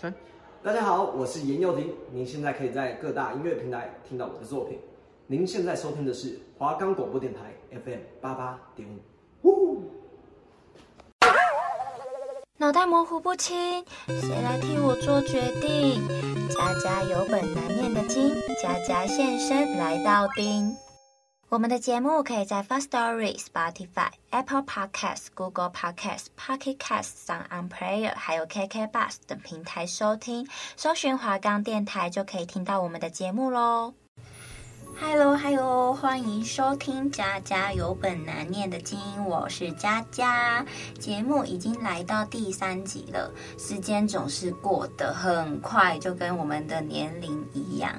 三，大家好，我是严幼婷。您现在可以在各大音乐平台听到我的作品。您现在收听的是华冈广播电台 FM 八八点五。脑袋模糊不清，谁来替我做决定？家家有本难念的经，家家现身来到丁。我们的节目可以在 First Story、Spotify、Apple Podcasts、Google Podcasts、Pocket Casts、On On Player 还有 KK Bus 等平台收听，搜寻华冈电台就可以听到我们的节目喽。Hello，Hello，欢迎收听《家家有本难念的经》，我是佳佳。节目已经来到第三集了，时间总是过得很快，就跟我们的年龄一样。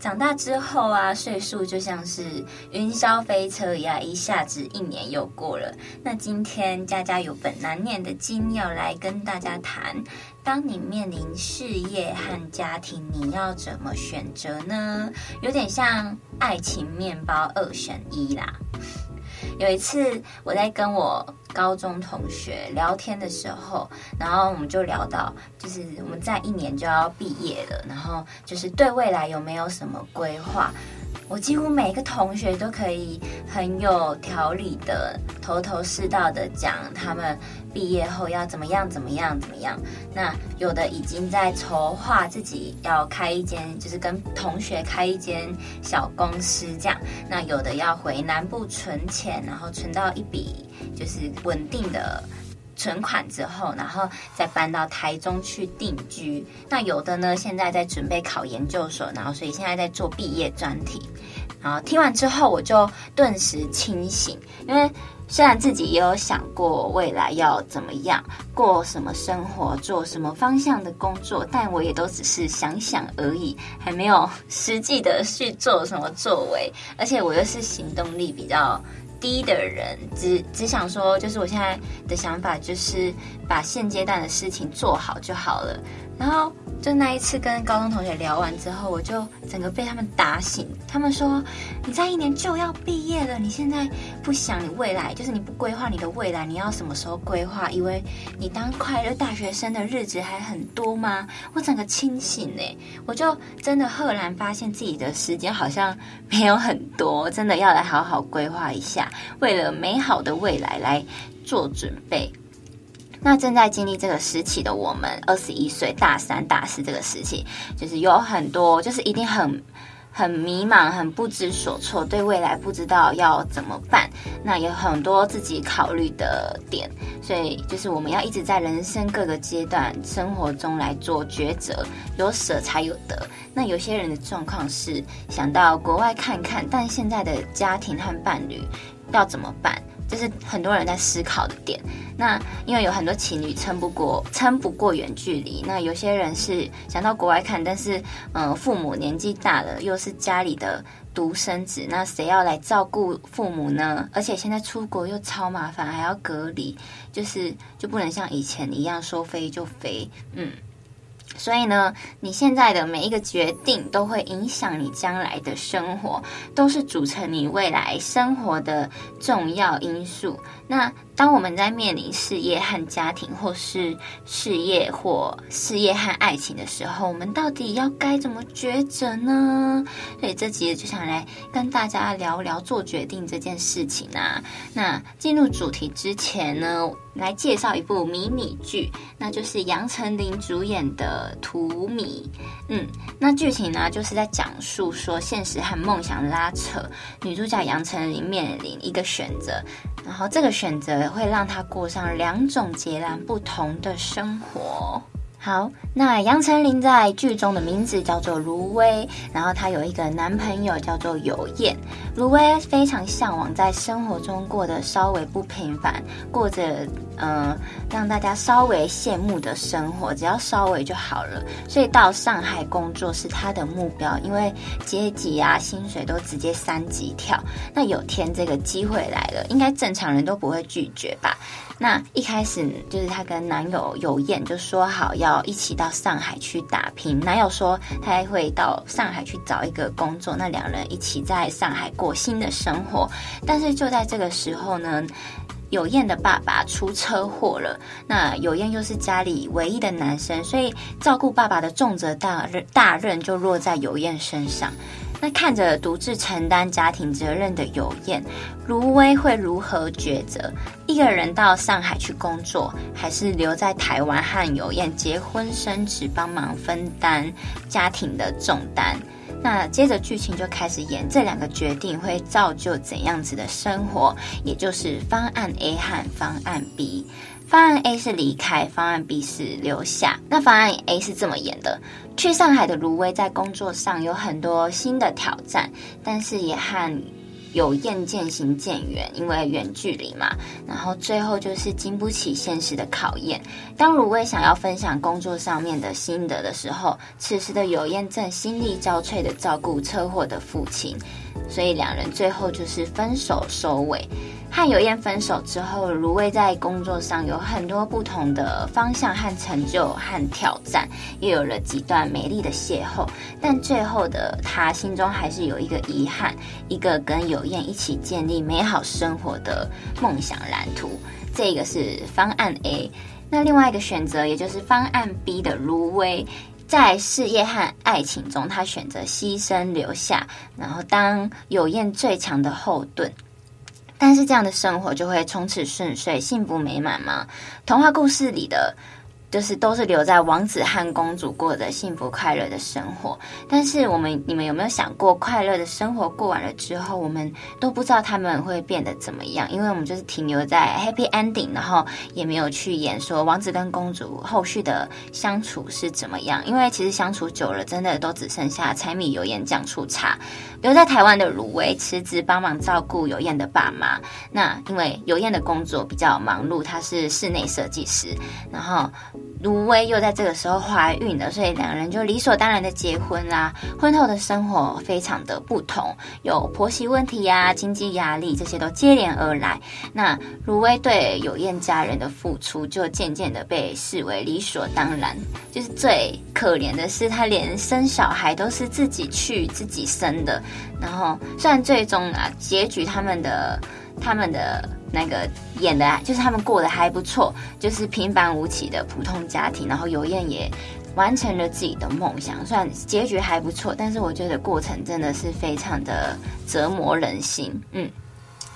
长大之后啊，岁数就像是云霄飞车一样，一下子一年又过了。那今天家家有本难念的经要来跟大家谈。当你面临事业和家庭，你要怎么选择呢？有点像爱情面包二选一啦。有一次我在跟我高中同学聊天的时候，然后我们就聊到，就是我们在一年就要毕业了，然后就是对未来有没有什么规划？我几乎每个同学都可以很有条理的、头头是道的讲他们毕业后要怎么样、怎么样、怎么样。那有的已经在筹划自己要开一间，就是跟同学开一间小公司这样。那有的要回南部存钱，然后存到一笔就是稳定的。存款之后，然后再搬到台中去定居。那有的呢，现在在准备考研究所，然后所以现在在做毕业专题。然后听完之后，我就顿时清醒，因为虽然自己也有想过未来要怎么样，过什么生活，做什么方向的工作，但我也都只是想想而已，还没有实际的去做什么作为。而且我又是行动力比较。低的人只只想说，就是我现在的想法，就是把现阶段的事情做好就好了。然后就那一次跟高中同学聊完之后，我就整个被他们打醒。他们说：“你在一年就要毕业了，你现在不想你未来，就是你不规划你的未来，你要什么时候规划？以为你当快乐大学生的日子还很多吗？”我整个清醒哎，我就真的赫然发现自己的时间好像没有很多，真的要来好好规划一下，为了美好的未来来做准备。那正在经历这个时期的我们，二十一岁大三、大四这个时期，就是有很多，就是一定很很迷茫、很不知所措，对未来不知道要怎么办。那有很多自己考虑的点，所以就是我们要一直在人生各个阶段生活中来做抉择，有舍才有得。那有些人的状况是想到国外看看，但现在的家庭和伴侣要怎么办？这是很多人在思考的点。那因为有很多情侣撑不过，撑不过远距离。那有些人是想到国外看，但是嗯，父母年纪大了，又是家里的独生子，那谁要来照顾父母呢？而且现在出国又超麻烦，还要隔离，就是就不能像以前一样说飞就飞，嗯。所以呢，你现在的每一个决定都会影响你将来的生活，都是组成你未来生活的重要因素。那当我们在面临事业和家庭，或是事业或事业和爱情的时候，我们到底要该怎么抉择呢？所以这集就想来跟大家聊聊做决定这件事情啊。那进入主题之前呢，来介绍一部迷你剧，那就是杨丞琳主演的《荼蘼》。嗯，那剧情呢，就是在讲述说现实和梦想拉扯，女主角杨丞琳面临一个选择，然后这个选择会让她过上两种截然不同的生活。好，那杨丞琳在剧中的名字叫做卢薇，然后她有一个男朋友叫做有燕。卢薇非常向往在生活中过得稍微不平凡，过着嗯、让大家稍微羡慕的生活，只要稍微就好了。所以到上海工作是她的目标，因为阶级啊薪水都直接三级跳。那有天这个机会来了，应该正常人都不会拒绝吧？那一开始就是她跟男友有燕就说好要一起到上海去打拼，男友说他还会到上海去找一个工作，那两人一起在上海过新的生活。但是就在这个时候呢，有燕的爸爸出车祸了，那有燕又是家里唯一的男生，所以照顾爸爸的重责大任大任就落在有燕身上。那看着独自承担家庭责任的有燕，卢威会如何抉择？一个人到上海去工作，还是留在台湾和有燕结婚生子，帮忙分担家庭的重担？那接着剧情就开始演，这两个决定会造就怎样子的生活？也就是方案 A 和方案 B。方案 A 是离开，方案 B 是留下。那方案 A 是这么演的。去上海的卢威在工作上有很多新的挑战，但是也和有燕渐行渐远，因为远距离嘛。然后最后就是经不起现实的考验。当卢薇想要分享工作上面的心得的时候，此时的有燕正心力交瘁的照顾车祸的父亲，所以两人最后就是分手收尾。和有燕分手之后，卢威在工作上有很多不同的方向和成就和挑战，也有了几段美丽的邂逅。但最后的他心中还是有一个遗憾，一个跟有燕一起建立美好生活的梦想蓝图。这个是方案 A。那另外一个选择，也就是方案 B 的卢威，在事业和爱情中，他选择牺牲留下，然后当有燕最强的后盾。但是这样的生活就会从此顺遂、幸福美满吗？童话故事里的。就是都是留在王子和公主过的幸福快乐的生活，但是我们你们有没有想过，快乐的生活过完了之后，我们都不知道他们会变得怎么样？因为我们就是停留在 happy ending，然后也没有去演说王子跟公主后续的相处是怎么样。因为其实相处久了，真的都只剩下柴米油盐酱醋茶。留在台湾的卢威辞职帮忙照顾有燕的爸妈，那因为有燕的工作比较忙碌，她是室内设计师，然后。卢威又在这个时候怀孕了，所以两个人就理所当然的结婚啦。婚后的生活非常的不同，有婆媳问题呀、经济压力这些都接连而来。那卢威对有燕家人的付出就渐渐的被视为理所当然。就是最可怜的是，他连生小孩都是自己去自己生的。然后虽然最终啊，结局他们的他们的。那个演的就是他们过得还不错，就是平凡无奇的普通家庭，然后尤燕也完成了自己的梦想，虽然结局还不错，但是我觉得过程真的是非常的折磨人心。嗯，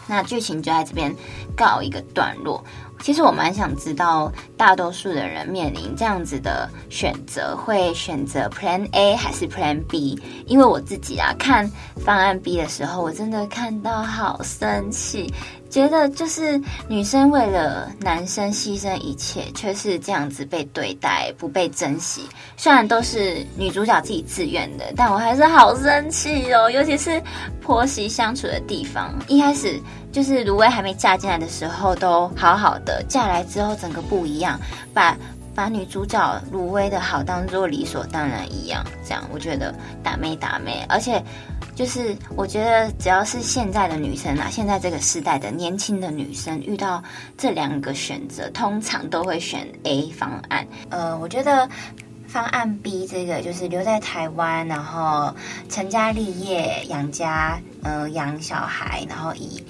那剧情就在这边告一个段落。其实我蛮想知道，大多数的人面临这样子的选择，会选择 Plan A 还是 Plan B？因为我自己啊，看方案 B 的时候，我真的看到好生气。觉得就是女生为了男生牺牲一切，却是这样子被对待，不被珍惜。虽然都是女主角自己自愿的，但我还是好生气哦。尤其是婆媳相处的地方，一开始就是卢威还没嫁进来的时候都好好的，嫁来之后整个不一样，把把女主角芦威的好当做理所当然一样。这样我觉得打妹打妹，而且。就是我觉得，只要是现在的女生啊，现在这个时代的年轻的女生，遇到这两个选择，通常都会选 A 方案。呃，我觉得方案 B 这个就是留在台湾，然后成家立业、养家，呃，养小孩，然后以。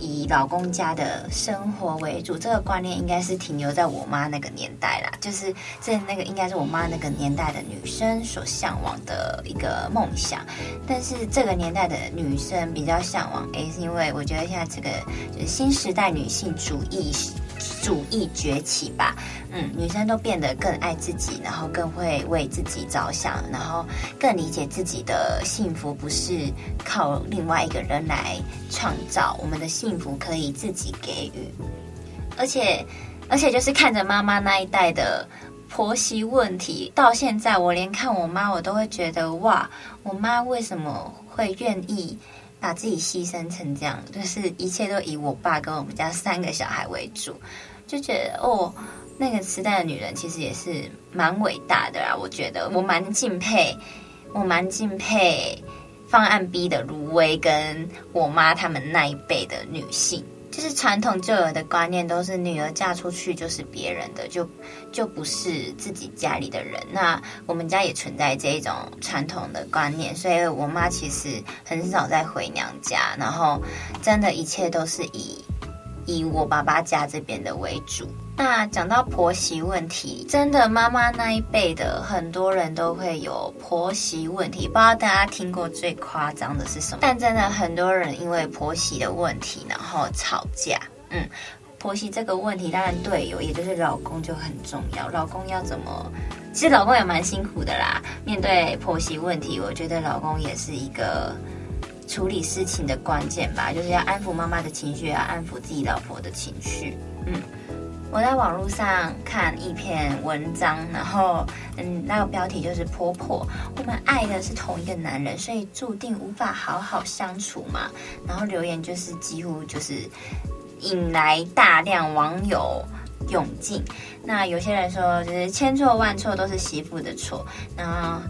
以老公家的生活为主，这个观念应该是停留在我妈那个年代啦，就是这那个应该是我妈那个年代的女生所向往的一个梦想。但是这个年代的女生比较向往，诶，是因为我觉得现在这个就是新时代女性主义。主义崛起吧，嗯，女生都变得更爱自己，然后更会为自己着想，然后更理解自己的幸福不是靠另外一个人来创造，我们的幸福可以自己给予。而且，而且就是看着妈妈那一代的婆媳问题，到现在我连看我妈，我都会觉得哇，我妈为什么会愿意把自己牺牲成这样？就是一切都以我爸跟我们家三个小孩为主。就觉得哦，那个时代的女人其实也是蛮伟大的啦。我觉得我蛮敬佩，我蛮敬佩方案 B 的卢薇跟我妈他们那一辈的女性。就是传统旧有的观念都是女儿嫁出去就是别人的，就就不是自己家里的人。那我们家也存在这一种传统的观念，所以我妈其实很少在回娘家，然后真的一切都是以。以我爸爸家这边的为主。那讲到婆媳问题，真的妈妈那一辈的很多人都会有婆媳问题。不知道大家听过最夸张的是什么？但真的很多人因为婆媳的问题，然后吵架。嗯，婆媳这个问题，当然队友也就是老公就很重要。老公要怎么？其实老公也蛮辛苦的啦。面对婆媳问题，我觉得老公也是一个处理事情的关键吧，就是要安抚妈妈的情绪，要安抚自己老婆的情绪。嗯。我在网络上看一篇文章，然后嗯，那个标题就是“婆婆，我们爱的是同一个男人，所以注定无法好好相处嘛。”然后留言就是几乎就是引来大量网友涌进。那有些人说，就是千错万错都是媳妇的错，然后。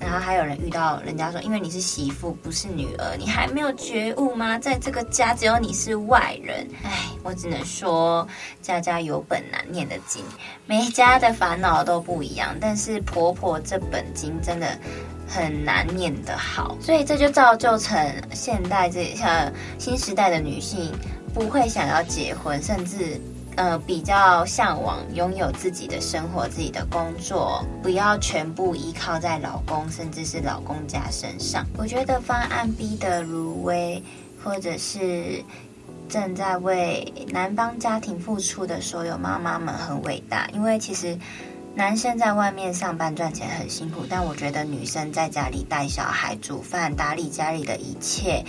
然后还有人遇到人家说，因为你是媳妇不是女儿，你还没有觉悟吗？在这个家只有你是外人。哎，我只能说家家有本难念的经，每家的烦恼都不一样。但是婆婆这本经真的很难念得好，所以这就造就成现代这像新时代的女性不会想要结婚，甚至。呃，比较向往拥有自己的生活、自己的工作，不要全部依靠在老公甚至是老公家身上。我觉得方案 B 的如薇，或者是正在为男方家庭付出的所有妈妈们很伟大，因为其实。男生在外面上班赚钱很辛苦，但我觉得女生在家里带小孩、煮饭、打理家里的一切，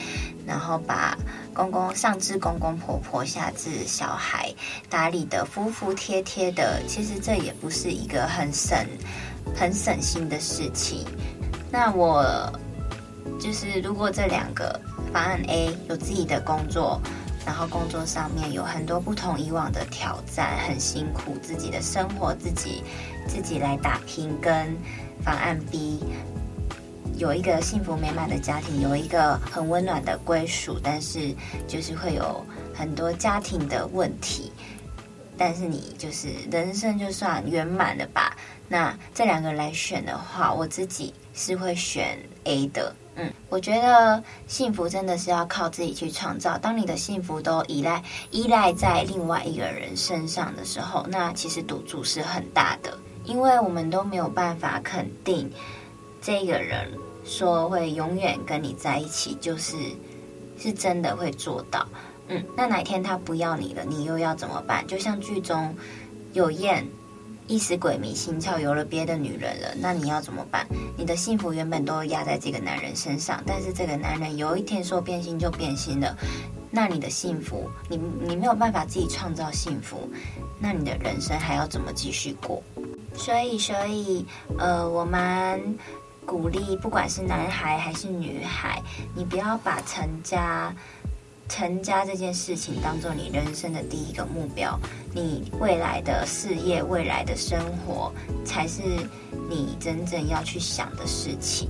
然后把公公上至公公婆婆，下至小孩打理得服服帖帖的，其实这也不是一个很省、很省心的事情。那我就是，如果这两个方案 A 有自己的工作。然后工作上面有很多不同以往的挑战，很辛苦，自己的生活自己自己来打拼，跟方案 B 有一个幸福美满的家庭，有一个很温暖的归属，但是就是会有很多家庭的问题，但是你就是人生就算圆满了吧？那这两个来选的话，我自己是会选 A 的。嗯，我觉得幸福真的是要靠自己去创造。当你的幸福都依赖依赖在另外一个人身上的时候，那其实赌注是很大的，因为我们都没有办法肯定这个人说会永远跟你在一起，就是是真的会做到。嗯，那哪天他不要你了，你又要怎么办？就像剧中有燕。一时鬼迷心窍，有了别的女人了，那你要怎么办？你的幸福原本都压在这个男人身上，但是这个男人有一天说变心就变心了，那你的幸福，你你没有办法自己创造幸福，那你的人生还要怎么继续过？所以，所以，呃，我们鼓励，不管是男孩还是女孩，你不要把成家。成家这件事情当做你人生的第一个目标，你未来的事业、未来的生活才是你真正要去想的事情。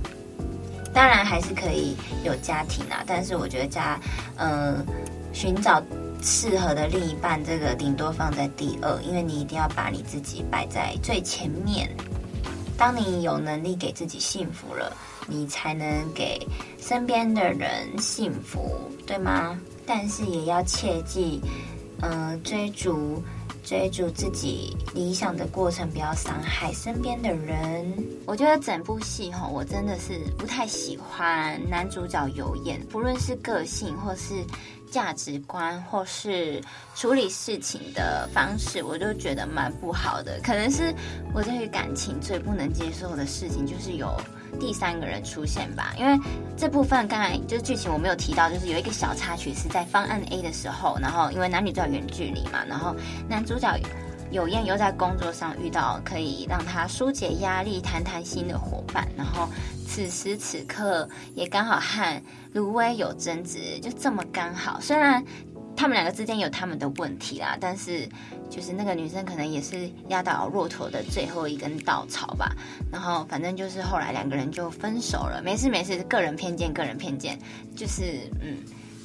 当然还是可以有家庭啊，但是我觉得家，嗯、寻找适合的另一半，这个顶多放在第二，因为你一定要把你自己摆在最前面。当你有能力给自己幸福了，你才能给身边的人幸福，对吗？但是也要切记，呃，追逐追逐自己理想的过程，不要伤害身边的人。我觉得整部戏哈，我真的是不太喜欢男主角有演，不论是个性或是价值观，或是处理事情的方式，我就觉得蛮不好的。可能是我对于感情最不能接受的事情，就是有。第三个人出现吧，因为这部分刚才就是剧情我没有提到，就是有一个小插曲是在方案 A 的时候，然后因为男女都要远距离嘛，然后男主角有燕又在工作上遇到可以让他疏解压力、谈谈心的伙伴，然后此时此刻也刚好和如薇有争执，就这么刚好，虽然。他们两个之间有他们的问题啦，但是就是那个女生可能也是压倒骆驼的最后一根稻草吧。然后反正就是后来两个人就分手了。没事没事，个人偏见，个人偏见，就是嗯，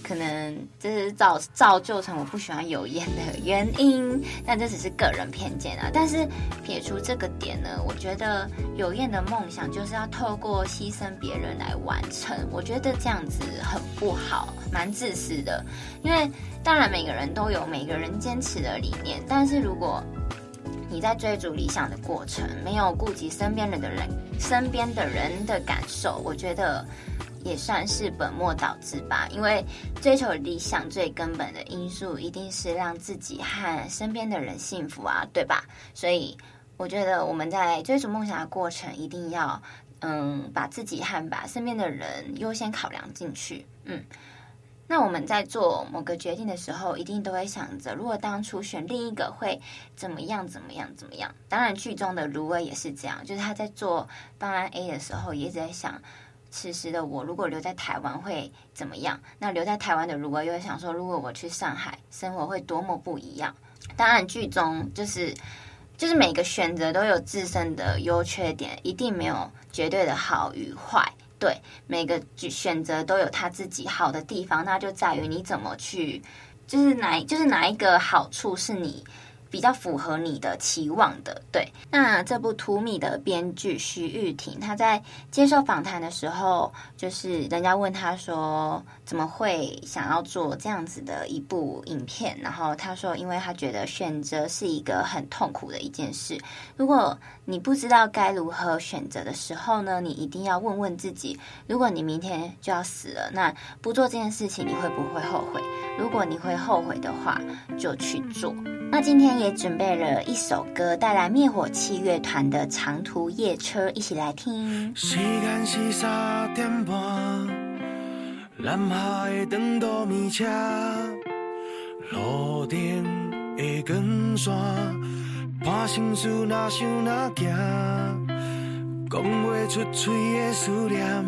可能这是造造就成我不喜欢有烟的原因，但这只是个人偏见啊。但是撇除这个点呢，我觉得有烟的梦想就是要透过牺牲别人来完成，我觉得这样子很不好，蛮自私的。因为当然每个人都有每个人坚持的理念，但是如果你在追逐理想的过程，没有顾及身边人的人，身边的人的感受，我觉得也算是本末倒置吧。因为追求理想最根本的因素，一定是让自己和身边的人幸福啊，对吧？所以我觉得我们在追逐梦想的过程，一定要嗯，把自己和把身边的人优先考量进去，嗯。那我们在做某个决定的时候，一定都会想着，如果当初选另一个会怎么样？怎么样？怎么样？当然，剧中的芦苇也是这样，就是他在做方案 A 的时候，也一直在想，此时的我如果留在台湾会怎么样？那留在台湾的如果又会想说，如果我去上海生活会多么不一样？当然，剧中就是就是每个选择都有自身的优缺点，一定没有绝对的好与坏。对，每个选择都有他自己好的地方，那就在于你怎么去，就是哪就是哪一个好处是你。比较符合你的期望的，对。那这部《图米》的编剧徐誉庭，他在接受访谈的时候，就是人家问他说，怎么会想要做这样子的一部影片？然后他说，因为他觉得选择是一个很痛苦的一件事。如果你不知道该如何选择的时候呢，你一定要问问自己：如果你明天就要死了，那不做这件事情，你会不会后悔？如果你会后悔的话，就去做。那今天也准备了一首歌，带来灭火器乐团的《长途夜车》，一起来听。时间是三点半，南下的长途米车，路灯的光线，伴心事哪想哪行，讲不出嘴的思念，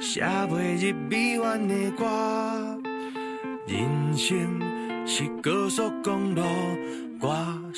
写不入臂弯的歌，人生。是高速公路，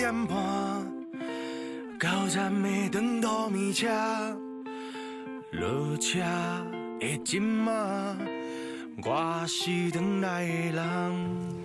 点半，到站的长途米车，落车的今晚，我是等来的人。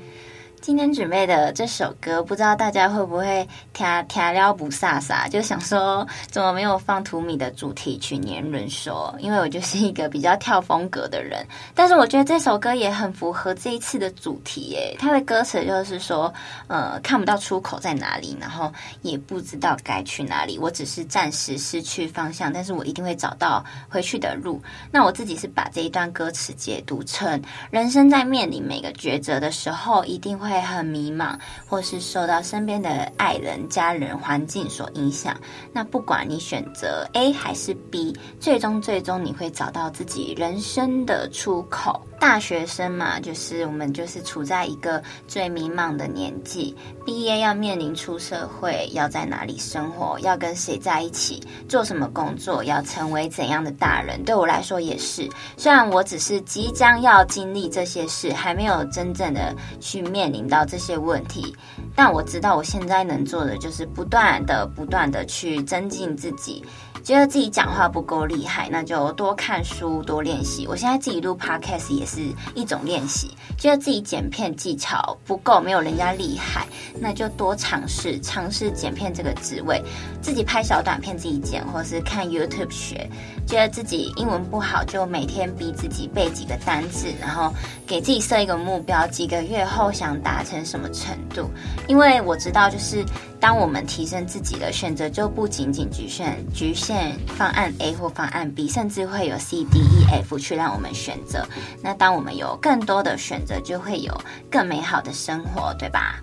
今天准备的这首歌，不知道大家会不会听听了不飒飒，就想说怎么没有放图米的主题曲《年轮说》？因为我就是一个比较跳风格的人，但是我觉得这首歌也很符合这一次的主题耶。它的歌词就是说，呃，看不到出口在哪里，然后也不知道该去哪里。我只是暂时失去方向，但是我一定会找到回去的路。那我自己是把这一段歌词解读成，人生在面临每个抉择的时候，一定会。会很迷茫，或是受到身边的爱人、家人、环境所影响。那不管你选择 A 还是 B，最终最终你会找到自己人生的出口。大学生嘛，就是我们就是处在一个最迷茫的年纪，毕业要面临出社会，要在哪里生活，要跟谁在一起，做什么工作，要成为怎样的大人，对我来说也是。虽然我只是即将要经历这些事，还没有真正的去面临到这些问题，但我知道我现在能做的就是不断的、不断的去增进自己。觉得自己讲话不够厉害，那就多看书，多练习。我现在自己录 podcast 也是一种练习。觉得自己剪片技巧不够，没有人家厉害，那就多尝试，尝试剪片这个职位。自己拍小短片自己剪，或是看 YouTube 学。觉得自己英文不好，就每天逼自己背几个单字，然后给自己设一个目标，几个月后想达成什么程度。因为我知道，就是当我们提升自己的选择，就不仅仅局限局限方案 A 或方案 B，甚至会有 C、D、E、F 去让我们选择。那当我们有更多的选择，就会有更美好的生活，对吧？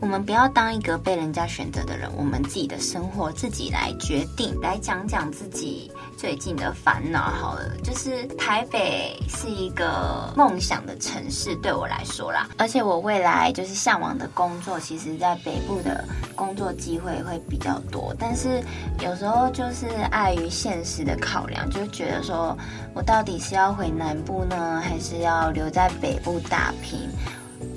我们不要当一个被人家选择的人，我们自己的生活自己来决定。来讲讲自己最近的烦恼好了，就是台北是一个梦想的城市，对我来说啦。而且我未来就是向往的工作，其实在北部的工作机会会比较多。但是有时候就是碍于现实的考量，就觉得说我到底是要回南部呢，还是要留在北部打拼？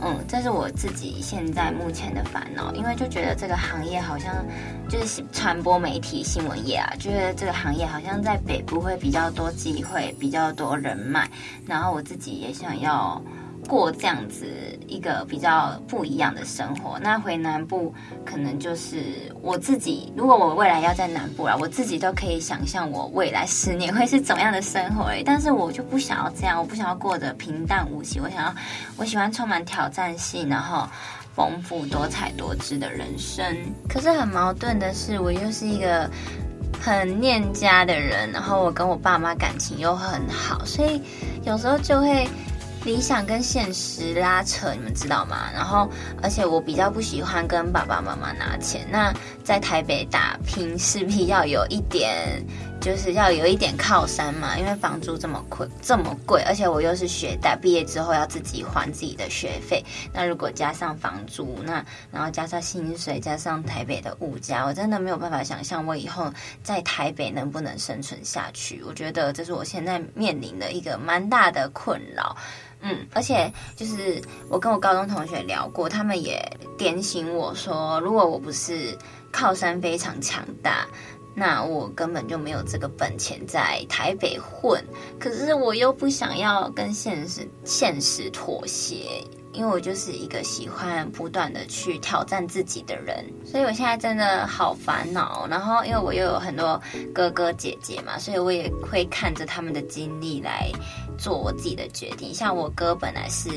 嗯，这是我自己现在目前的烦恼，因为就觉得这个行业好像就是传播媒体新闻业啊，觉得这个行业好像在北部会比较多机会，比较多人脉，然后我自己也想要。过这样子一个比较不一样的生活，那回南部可能就是我自己。如果我未来要在南部啊，我自己都可以想象我未来十年会是怎么样的生活。但是我就不想要这样，我不想要过着平淡无奇。我想要，我喜欢充满挑战性，然后丰富多彩多姿的人生。可是很矛盾的是，我又是一个很念家的人，然后我跟我爸妈感情又很好，所以有时候就会。理想跟现实拉扯，你们知道吗？然后，而且我比较不喜欢跟爸爸妈妈拿钱。那在台北打拼，势必要有一点，就是要有一点靠山嘛。因为房租这么贵，这么贵，而且我又是学贷，毕业之后要自己还自己的学费。那如果加上房租，那然后加上薪水，加上台北的物价，我真的没有办法想象我以后在台北能不能生存下去。我觉得这是我现在面临的一个蛮大的困扰。嗯，而且就是我跟我高中同学聊过，他们也点醒我说，如果我不是靠山非常强大，那我根本就没有这个本钱在台北混。可是我又不想要跟现实现实妥协。因为我就是一个喜欢不断的去挑战自己的人，所以我现在真的好烦恼。然后，因为我又有很多哥哥姐姐嘛，所以我也会看着他们的经历来做我自己的决定。像我哥本来是，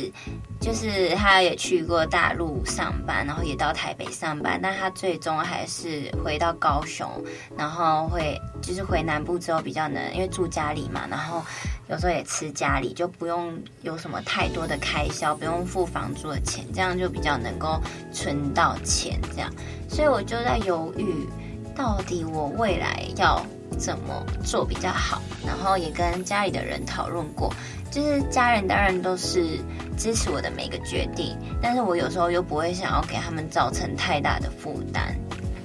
就是他也去过大陆上班，然后也到台北上班，但他最终还是回到高雄，然后会就是回南部之后比较能，因为住家里嘛，然后。有时候也吃家里，就不用有什么太多的开销，不用付房租的钱，这样就比较能够存到钱。这样，所以我就在犹豫，到底我未来要怎么做比较好。然后也跟家里的人讨论过，就是家人当然都是支持我的每个决定，但是我有时候又不会想要给他们造成太大的负担。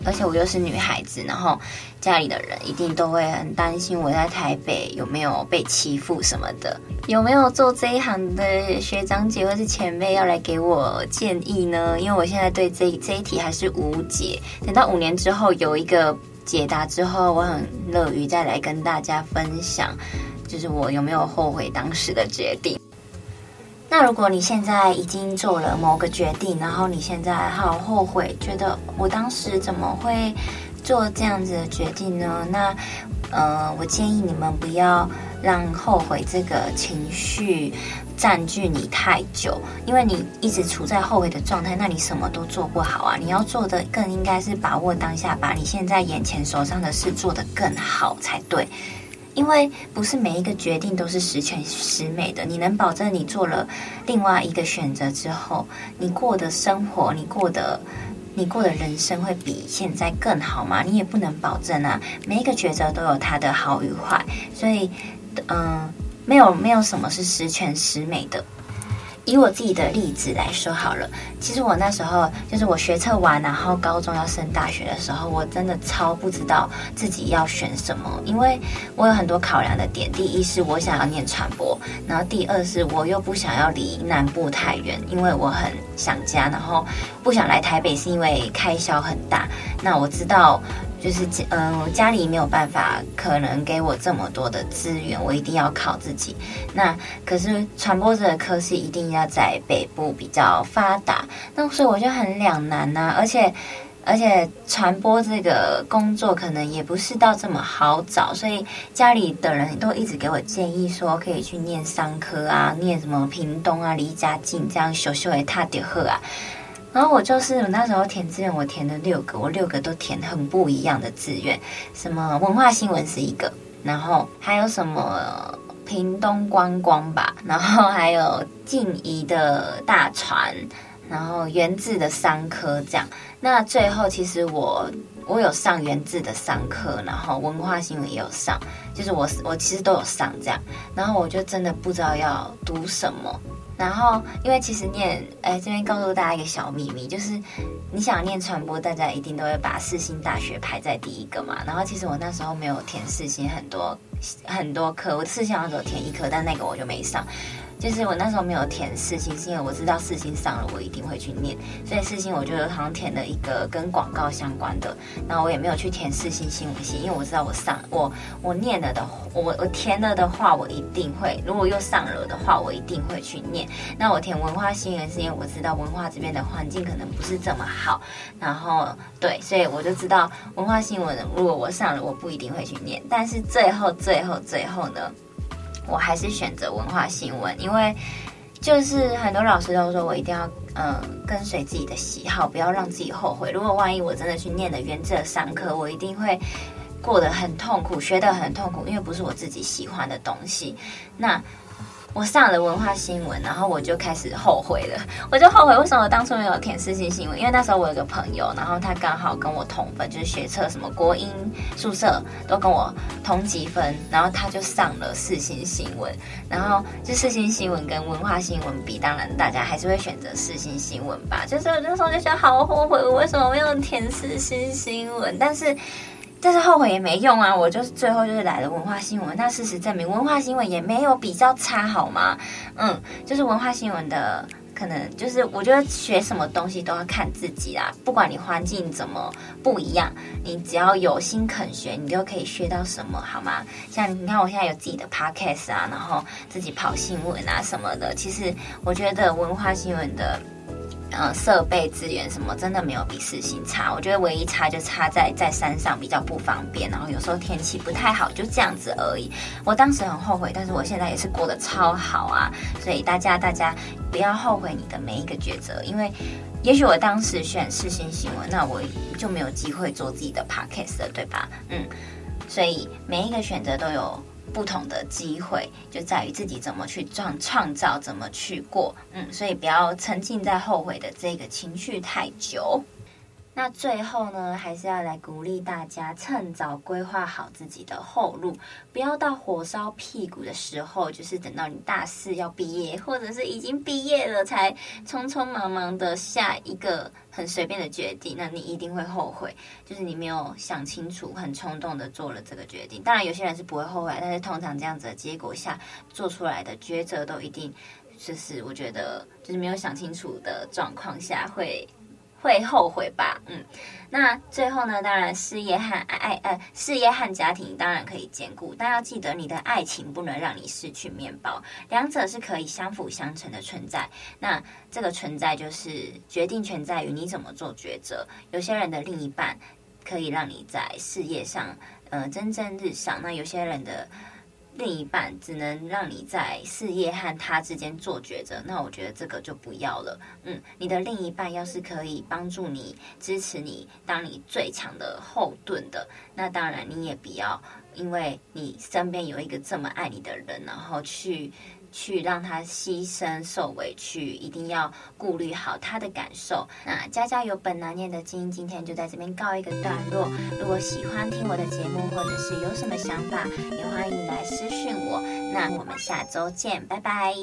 而且我又是女孩子，然后家里的人一定都会很担心我在台北有没有被欺负什么的。有没有做这一行的学长姐或是前辈要来给我建议呢？因为我现在对这这一题还是无解。等到五年之后有一个解答之后，我很乐于再来跟大家分享，就是我有没有后悔当时的决定。那如果你现在已经做了某个决定，然后你现在好后悔，觉得我当时怎么会做这样子的决定呢？那，呃，我建议你们不要让后悔这个情绪占据你太久，因为你一直处在后悔的状态，那你什么都做不好啊！你要做的更应该是把握当下，把你现在眼前手上的事做得更好才对。因为不是每一个决定都是十全十美的，你能保证你做了另外一个选择之后，你过的生活，你过的，你过的人生会比现在更好吗？你也不能保证啊。每一个抉择都有它的好与坏，所以，嗯，没有没有什么是十全十美的。以我自己的例子来说好了，其实我那时候就是我学测完，然后高中要升大学的时候，我真的超不知道自己要选什么，因为我有很多考量的点。第一是我想要念传播，然后第二是我又不想要离南部太远，因为我很想家，然后不想来台北是因为开销很大。那我知道。就是嗯，我家里没有办法，可能给我这么多的资源，我一定要靠自己。那可是传播这个科系一定要在北部比较发达，那所以我就很两难呐、啊。而且而且传播这个工作可能也不是到这么好找，所以家里的人都一直给我建议说，可以去念商科啊，念什么屏东啊，离家近，这样修修也踏点喝啊。然后我就是我那时候填志愿，我填了六个，我六个都填很不一样的志愿，什么文化新闻是一个，然后还有什么屏东观光吧，然后还有静宜的大传，然后元智的商科这样。那最后其实我我有上元智的商科，然后文化新闻也有上，就是我我其实都有上这样，然后我就真的不知道要读什么。然后，因为其实念，哎，这边告诉大家一个小秘密，就是你想念传播，大家一定都会把世新大学排在第一个嘛。然后，其实我那时候没有填世新很多很多科，我世新好像只有填一科，但那个我就没上。就是我那时候没有填四星，是因为我知道四星上了，我一定会去念，所以四星我就好像填了一个跟广告相关的，然后我也没有去填四星新闻系，因为我知道我上我我念了的，我我填了的话，我一定会，如果又上了的话，我一定会去念。那我填文化新闻是因为我知道文化这边的环境可能不是这么好，然后对，所以我就知道文化新闻如果我上了，我不一定会去念，但是最后最后最后呢？我还是选择文化新闻，因为就是很多老师都说我一定要嗯跟随自己的喜好，不要让自己后悔。如果万一我真的去念了元智商科，我一定会过得很痛苦，学得很痛苦，因为不是我自己喜欢的东西。那。我上了文化新闻，然后我就开始后悔了。我就后悔为什么当初没有填世新新闻，因为那时候我有个朋友，然后他刚好跟我同分，就是学测什么国英宿舍都跟我同级分，然后他就上了世新新闻。然后就世新新闻跟文化新闻比，当然大家还是会选择世新新闻吧。就是那时候就觉得好后悔，我为什么没有填世新新闻？但是。但是后悔也没用啊！我就是最后就是来了文化新闻。那事实证明，文化新闻也没有比较差，好吗？嗯，就是文化新闻的可能就是，我觉得学什么东西都要看自己啦。不管你环境怎么不一样，你只要有心肯学，你就可以学到什么，好吗？像你看，我现在有自己的 podcast 啊，然后自己跑新闻啊什么的。其实我觉得文化新闻的。嗯，设备资源什么真的没有比四星差，我觉得唯一差就差在在山上比较不方便，然后有时候天气不太好，就这样子而已。我当时很后悔，但是我现在也是过得超好啊。所以大家大家不要后悔你的每一个抉择，因为也许我当时选四星新闻，那我就没有机会做自己的 podcast 了，对吧？嗯，所以每一个选择都有。不同的机会就在于自己怎么去创创造，怎么去过，嗯，所以不要沉浸在后悔的这个情绪太久。那最后呢，还是要来鼓励大家，趁早规划好自己的后路，不要到火烧屁股的时候，就是等到你大四要毕业，或者是已经毕业了，才匆匆忙忙的下一个很随便的决定，那你一定会后悔，就是你没有想清楚，很冲动的做了这个决定。当然，有些人是不会后悔，但是通常这样子的结果下做出来的抉择，都一定就是我觉得就是没有想清楚的状况下会。会后悔吧。嗯，那最后呢，当然事业和爱呃事业和家庭当然可以兼顾，但要记得你的爱情不能让你失去面包，两者是可以相辅相成的存在。那这个存在就是决定权在于你怎么做抉择。有些人的另一半可以让你在事业上呃蒸蒸日上，那有些人的。另一半只能让你在事业和他之间做抉择，那我觉得这个就不要了。嗯，你的另一半要是可以帮助你、支持你，当你最强的后盾的，那当然你也不要，因为你身边有一个这么爱你的人，然后去。去让他牺牲受委屈，一定要顾虑好他的感受。那家家有本难念的经，今天就在这边告一个段落。如果喜欢听我的节目，或者是有什么想法，也欢迎来私讯我。那我们下周见，拜拜。